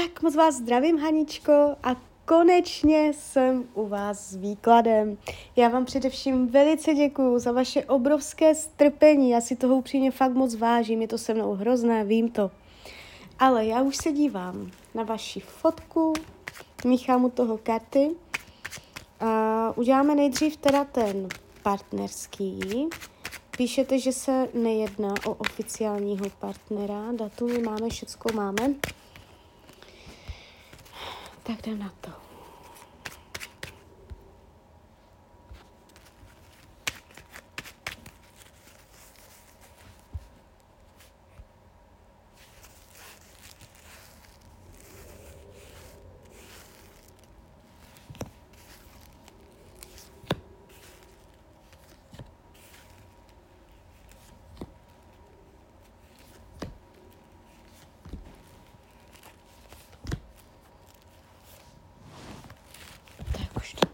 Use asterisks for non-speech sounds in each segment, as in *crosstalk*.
tak moc vás zdravím, Haničko, a konečně jsem u vás s výkladem. Já vám především velice děkuju za vaše obrovské strpení, já si toho upřímně fakt moc vážím, je to se mnou hrozné, vím to. Ale já už se dívám na vaši fotku, míchám u toho karty. A uděláme nejdřív teda ten partnerský. Píšete, že se nejedná o oficiálního partnera, datumy máme, všecko máme. Tak jdem na to.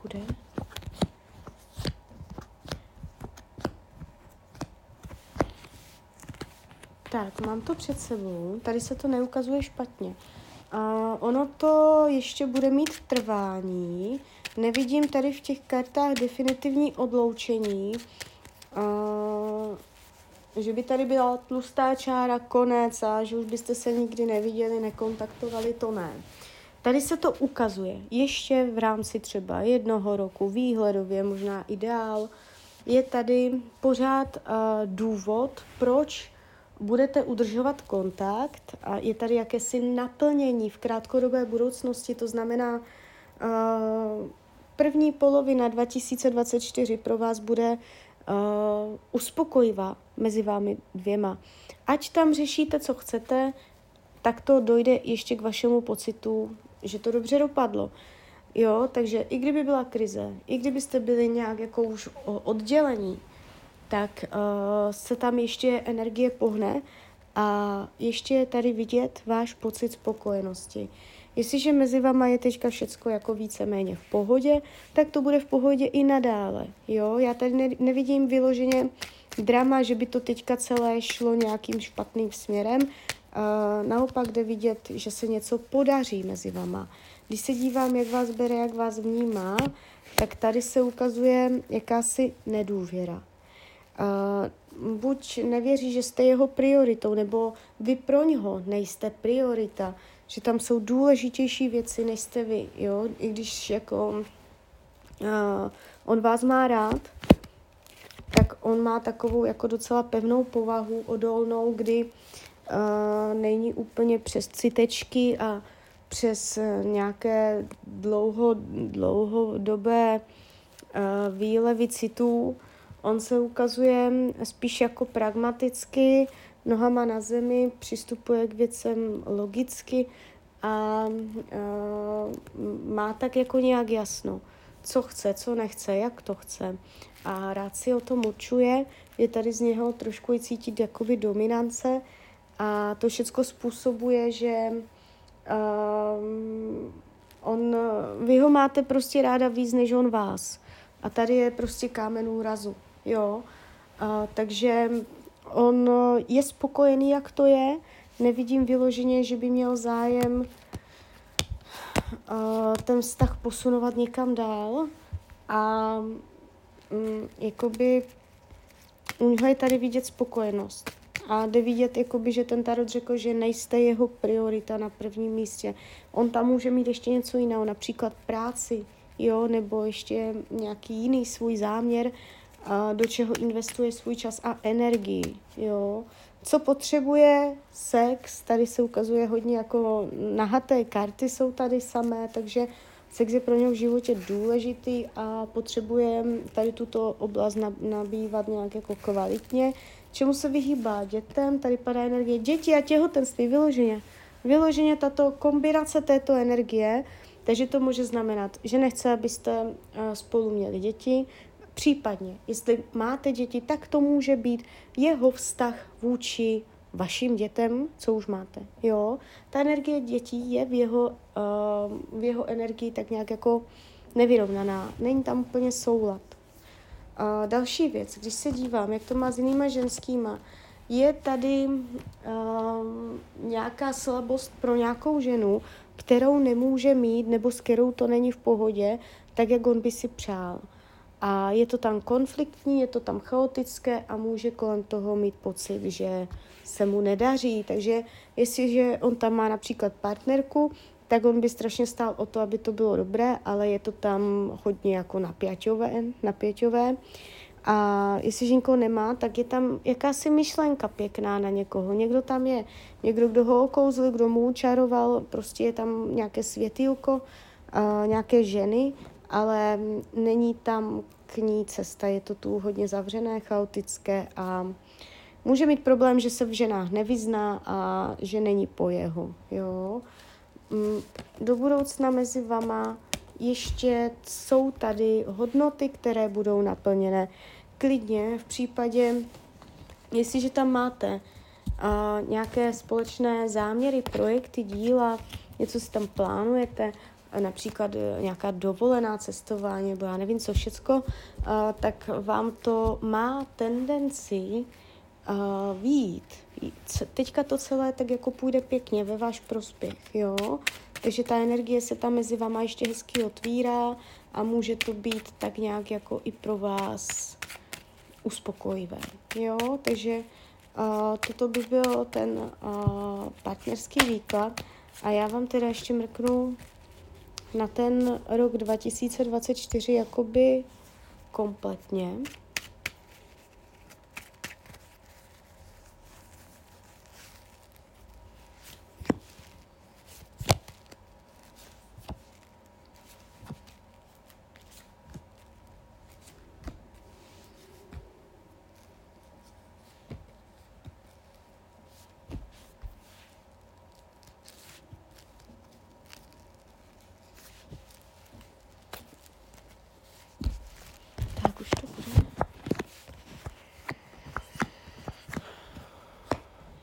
bude. Tak, mám to před sebou. Tady se to neukazuje špatně. A ono to ještě bude mít trvání. Nevidím tady v těch kartách definitivní odloučení. A, že by tady byla tlustá čára, konec a že už byste se nikdy neviděli, nekontaktovali, to ne. Tady se to ukazuje ještě v rámci třeba jednoho roku, výhledově, možná ideál. Je tady pořád uh, důvod, proč budete udržovat kontakt a je tady jakési naplnění v krátkodobé budoucnosti, to znamená, uh, první polovina 2024 pro vás bude uh, uspokojivá mezi vámi dvěma. Ať tam řešíte, co chcete, tak to dojde ještě k vašemu pocitu že to dobře dopadlo. Jo, takže i kdyby byla krize, i kdybyste byli nějak jako už oddělení, tak uh, se tam ještě energie pohne a ještě je tady vidět váš pocit spokojenosti. Jestliže mezi vama je teďka všecko jako víceméně v pohodě, tak to bude v pohodě i nadále. Jo, já tady ne, nevidím vyloženě drama, že by to teďka celé šlo nějakým špatným směrem. Uh, naopak jde vidět, že se něco podaří mezi vama. Když se dívám, jak vás bere, jak vás vnímá, tak tady se ukazuje jakási nedůvěra. Uh, buď nevěří, že jste jeho prioritou, nebo vy pro něho nejste priorita, že tam jsou důležitější věci, než jste vy, jo? I když jako uh, on vás má rád, tak on má takovou jako docela pevnou povahu, odolnou, kdy uh, není úplně přes citečky a přes eh, nějaké dlouho, dlouhodobé uh, výlevy citů. On se ukazuje spíš jako pragmaticky, nohama na zemi, přistupuje k věcem logicky a uh, má tak jako nějak jasno, co chce, co nechce, jak to chce. A rád si o tom určuje, je tady z něho trošku i cítit jakoby dominance, a to všechno způsobuje, že um, on, vy ho máte prostě ráda víc, než on vás. A tady je prostě kámen úrazu, jo. A, takže on je spokojený, jak to je. Nevidím vyloženě, že by měl zájem a, ten vztah posunovat někam dál. A mm, jakoby u něho je tady vidět spokojenost. A jde vidět, jakoby, že ten tarot řekl, že nejste jeho priorita na prvním místě. On tam může mít ještě něco jiného, například práci, jo, nebo ještě nějaký jiný svůj záměr, do čeho investuje svůj čas a energii, jo. Co potřebuje sex, tady se ukazuje hodně jako nahaté karty jsou tady samé, takže sex je pro něho v životě důležitý a potřebuje tady tuto oblast nabývat nějak jako kvalitně. Čemu se vyhýbá dětem? Tady padá energie děti a těhotenství, vyloženě. Vyloženě tato kombinace této energie, takže to může znamenat, že nechce, abyste eh, spolu měli děti, případně, jestli máte děti, tak to může být jeho vztah vůči vašim dětem, co už máte. Jo, ta energie dětí je v jeho, uh, v jeho energii tak nějak jako nevyrovnaná. Není tam úplně soulad. A další věc, když se dívám, jak to má s jinýma ženskýma, je tady uh, nějaká slabost pro nějakou ženu, kterou nemůže mít nebo s kterou to není v pohodě, tak jak on by si přál. A je to tam konfliktní, je to tam chaotické a může kolem toho mít pocit, že se mu nedaří. Takže jestliže on tam má například partnerku, tak on by strašně stál o to, aby to bylo dobré, ale je to tam hodně jako napěťové. napěťové. A jestli někoho nemá, tak je tam jakási myšlenka pěkná na někoho. Někdo tam je, někdo, kdo ho okouzl, kdo mu čaroval, prostě je tam nějaké světýlko, nějaké ženy, ale není tam k ní cesta, je to tu hodně zavřené, chaotické a může mít problém, že se v ženách nevyzná a že není po jeho. Jo? Mm, do budoucna mezi vama ještě jsou tady hodnoty, které budou naplněné. Klidně v případě, jestliže tam máte a nějaké společné záměry, projekty, díla, něco si tam plánujete, například e, nějaká dovolená cestování, nebo já nevím co všecko, tak vám to má tendenci výjít. Teďka to celé tak jako půjde pěkně ve váš prospěch, jo? Takže ta energie se tam mezi váma ještě hezky otvírá a může to být tak nějak jako i pro vás uspokojivé, jo? Takže uh, toto by byl ten uh, partnerský výklad a já vám teda ještě mrknu na ten rok 2024 jakoby kompletně.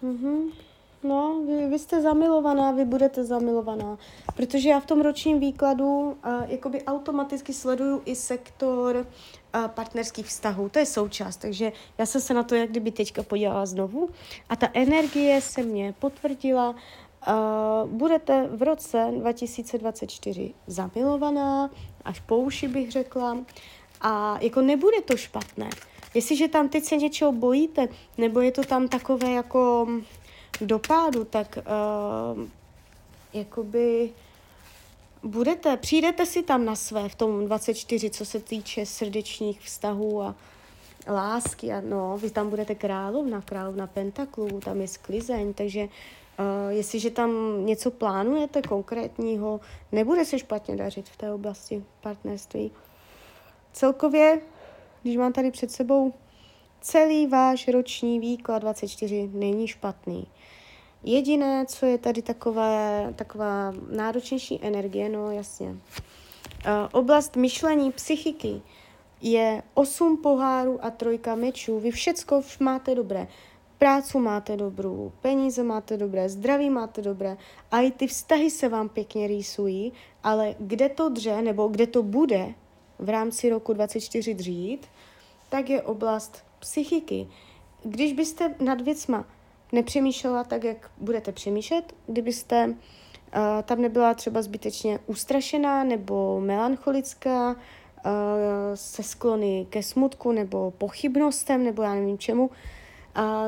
Mm-hmm. No, vy, vy jste zamilovaná, vy budete zamilovaná, protože já v tom ročním výkladu uh, jakoby automaticky sleduju i sektor uh, partnerských vztahů, to je součást, takže já jsem se na to jak kdyby teďka podívala znovu. A ta energie se mě potvrdila, uh, budete v roce 2024 zamilovaná, až po uši bych řekla, a jako nebude to špatné, Jestliže tam teď se něčeho bojíte, nebo je to tam takové jako dopádu, tak uh, jakoby budete, přijdete si tam na své v tom 24, co se týče srdečních vztahů a lásky a no, vy tam budete královna, královna pentaklů, tam je sklizeň, takže uh, jestliže tam něco plánujete konkrétního, nebude se špatně dařit v té oblasti partnerství. Celkově když mám tady před sebou celý váš roční výklad 24, není špatný. Jediné, co je tady takové, taková náročnější energie, no jasně. Uh, oblast myšlení, psychiky je osm pohárů a trojka mečů. Vy všecko máte dobré. Prácu máte dobrou, peníze máte dobré, zdraví máte dobré a i ty vztahy se vám pěkně rýsují, ale kde to dře nebo kde to bude v rámci roku 24 dřít, tak je oblast psychiky. Když byste nad věcma nepřemýšlela tak, jak budete přemýšlet, kdybyste uh, tam nebyla třeba zbytečně ustrašená nebo melancholická, uh, se sklony ke smutku nebo pochybnostem nebo já nevím čemu, uh,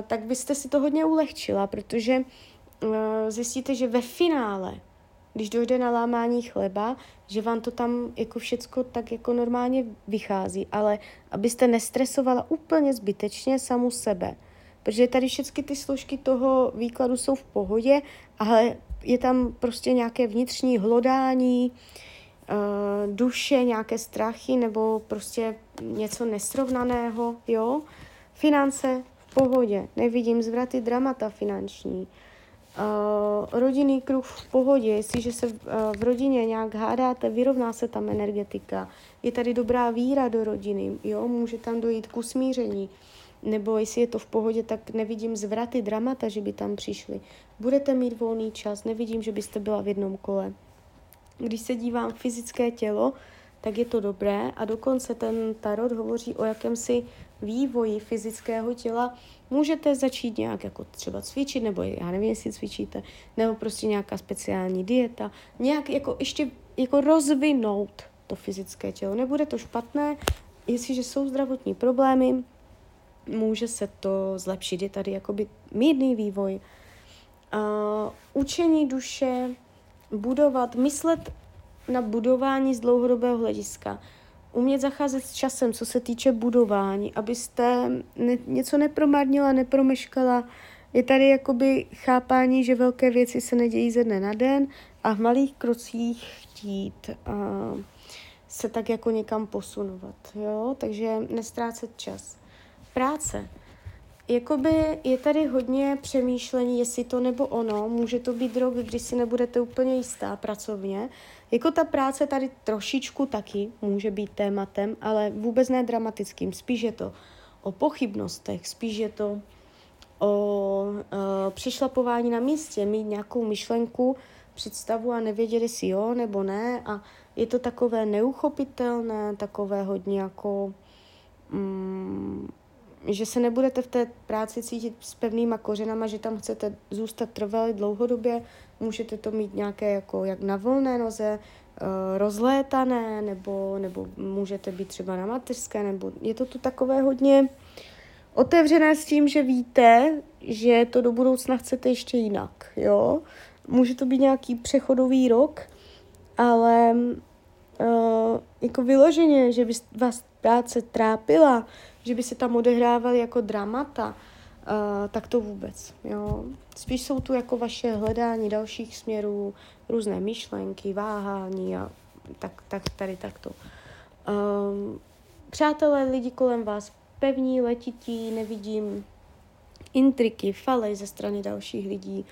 tak byste si to hodně ulehčila, protože uh, zjistíte, že ve finále když dojde na lámání chleba, že vám to tam jako všecko tak jako normálně vychází, ale abyste nestresovala úplně zbytečně samu sebe. Protože tady všechny ty složky toho výkladu jsou v pohodě, ale je tam prostě nějaké vnitřní hlodání, uh, duše, nějaké strachy nebo prostě něco nesrovnaného, jo. Finance v pohodě, nevidím zvraty dramata finanční. Uh, rodinný kruh v pohodě, jestliže se v, uh, v rodině nějak hádáte, vyrovná se tam energetika, je tady dobrá víra do rodiny, jo, může tam dojít k usmíření, nebo jestli je to v pohodě, tak nevidím zvraty, dramata, že by tam přišly. Budete mít volný čas, nevidím, že byste byla v jednom kole. Když se dívám fyzické tělo, tak je to dobré a dokonce ten tarot hovoří o jakémsi vývoji fyzického těla. Můžete začít nějak jako třeba cvičit, nebo já nevím, jestli cvičíte, nebo prostě nějaká speciální dieta, nějak jako ještě jako rozvinout to fyzické tělo. Nebude to špatné, jestliže jsou zdravotní problémy, může se to zlepšit. Je tady jakoby mírný vývoj. Uh, učení duše, budovat, myslet na budování z dlouhodobého hlediska. Umět zacházet s časem, co se týče budování, abyste ne, něco nepromarnila, nepromeškala. Je tady jakoby chápání, že velké věci se nedějí ze dne na den a v malých krocích chtít uh, se tak jako někam posunovat. Jo? Takže nestrácet čas. Práce. Jakoby je tady hodně přemýšlení, jestli to nebo ono. Může to být rok, když si nebudete úplně jistá pracovně. Jako ta práce tady trošičku taky může být tématem, ale vůbec ne dramatickým. Spíš je to o pochybnostech, spíš je to o uh, přešlapování na místě, mít nějakou myšlenku, představu a nevědět, jestli jo nebo ne. A je to takové neuchopitelné, takové hodně jako... Um, že se nebudete v té práci cítit s pevnýma kořenama, že tam chcete zůstat trvalé dlouhodobě, můžete to mít nějaké jako jak na volné noze, uh, rozlétané, nebo, nebo můžete být třeba na mateřské, nebo je to tu takové hodně otevřené s tím, že víte, že to do budoucna chcete ještě jinak, jo. Může to být nějaký přechodový rok, ale uh, jako vyloženě, že by vás práce trápila, že by se tam odehrávaly jako dramata, uh, tak to vůbec. Jo. Spíš jsou tu jako vaše hledání dalších směrů, různé myšlenky, váhání a tak, tak tady takto. Um, přátelé, lidi kolem vás pevní, letití, nevidím intriky, falej ze strany dalších lidí.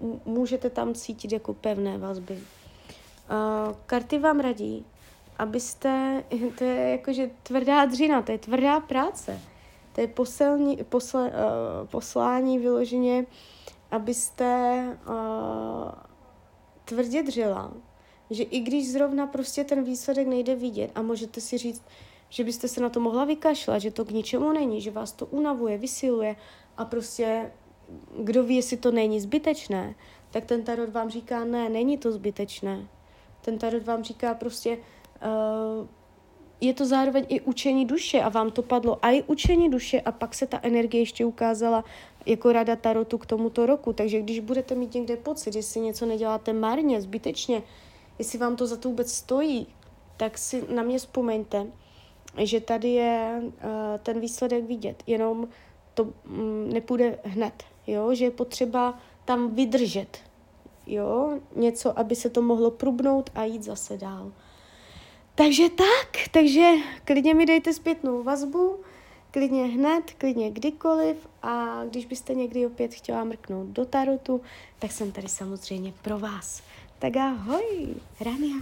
Uh, můžete tam cítit jako pevné vazby. Uh, karty vám radí, abyste, *laughs* to je jakože tvrdá dřina, to je tvrdá práce. To je poselní, posle, uh, poslání vyloženě, abyste uh, tvrdě dřela, že i když zrovna prostě ten výsledek nejde vidět a můžete si říct, že byste se na to mohla vykašlat, že to k ničemu není, že vás to unavuje, vysiluje a prostě kdo ví, jestli to není zbytečné, tak ten tarot vám říká, ne, není to zbytečné. Ten tarot vám říká prostě, je to zároveň i učení duše a vám to padlo a i učení duše a pak se ta energie ještě ukázala jako rada tarotu k tomuto roku. Takže když budete mít někde pocit, že si něco neděláte marně, zbytečně, jestli vám to za to vůbec stojí, tak si na mě vzpomeňte, že tady je uh, ten výsledek vidět, jenom to um, nepůjde hned, jo? že je potřeba tam vydržet, jo, něco, aby se to mohlo prubnout a jít zase dál. Takže tak, takže klidně mi dejte zpětnou vazbu, klidně hned, klidně kdykoliv a když byste někdy opět chtěla mrknout do tarotu, tak jsem tady samozřejmě pro vás. Tak ahoj, Rania.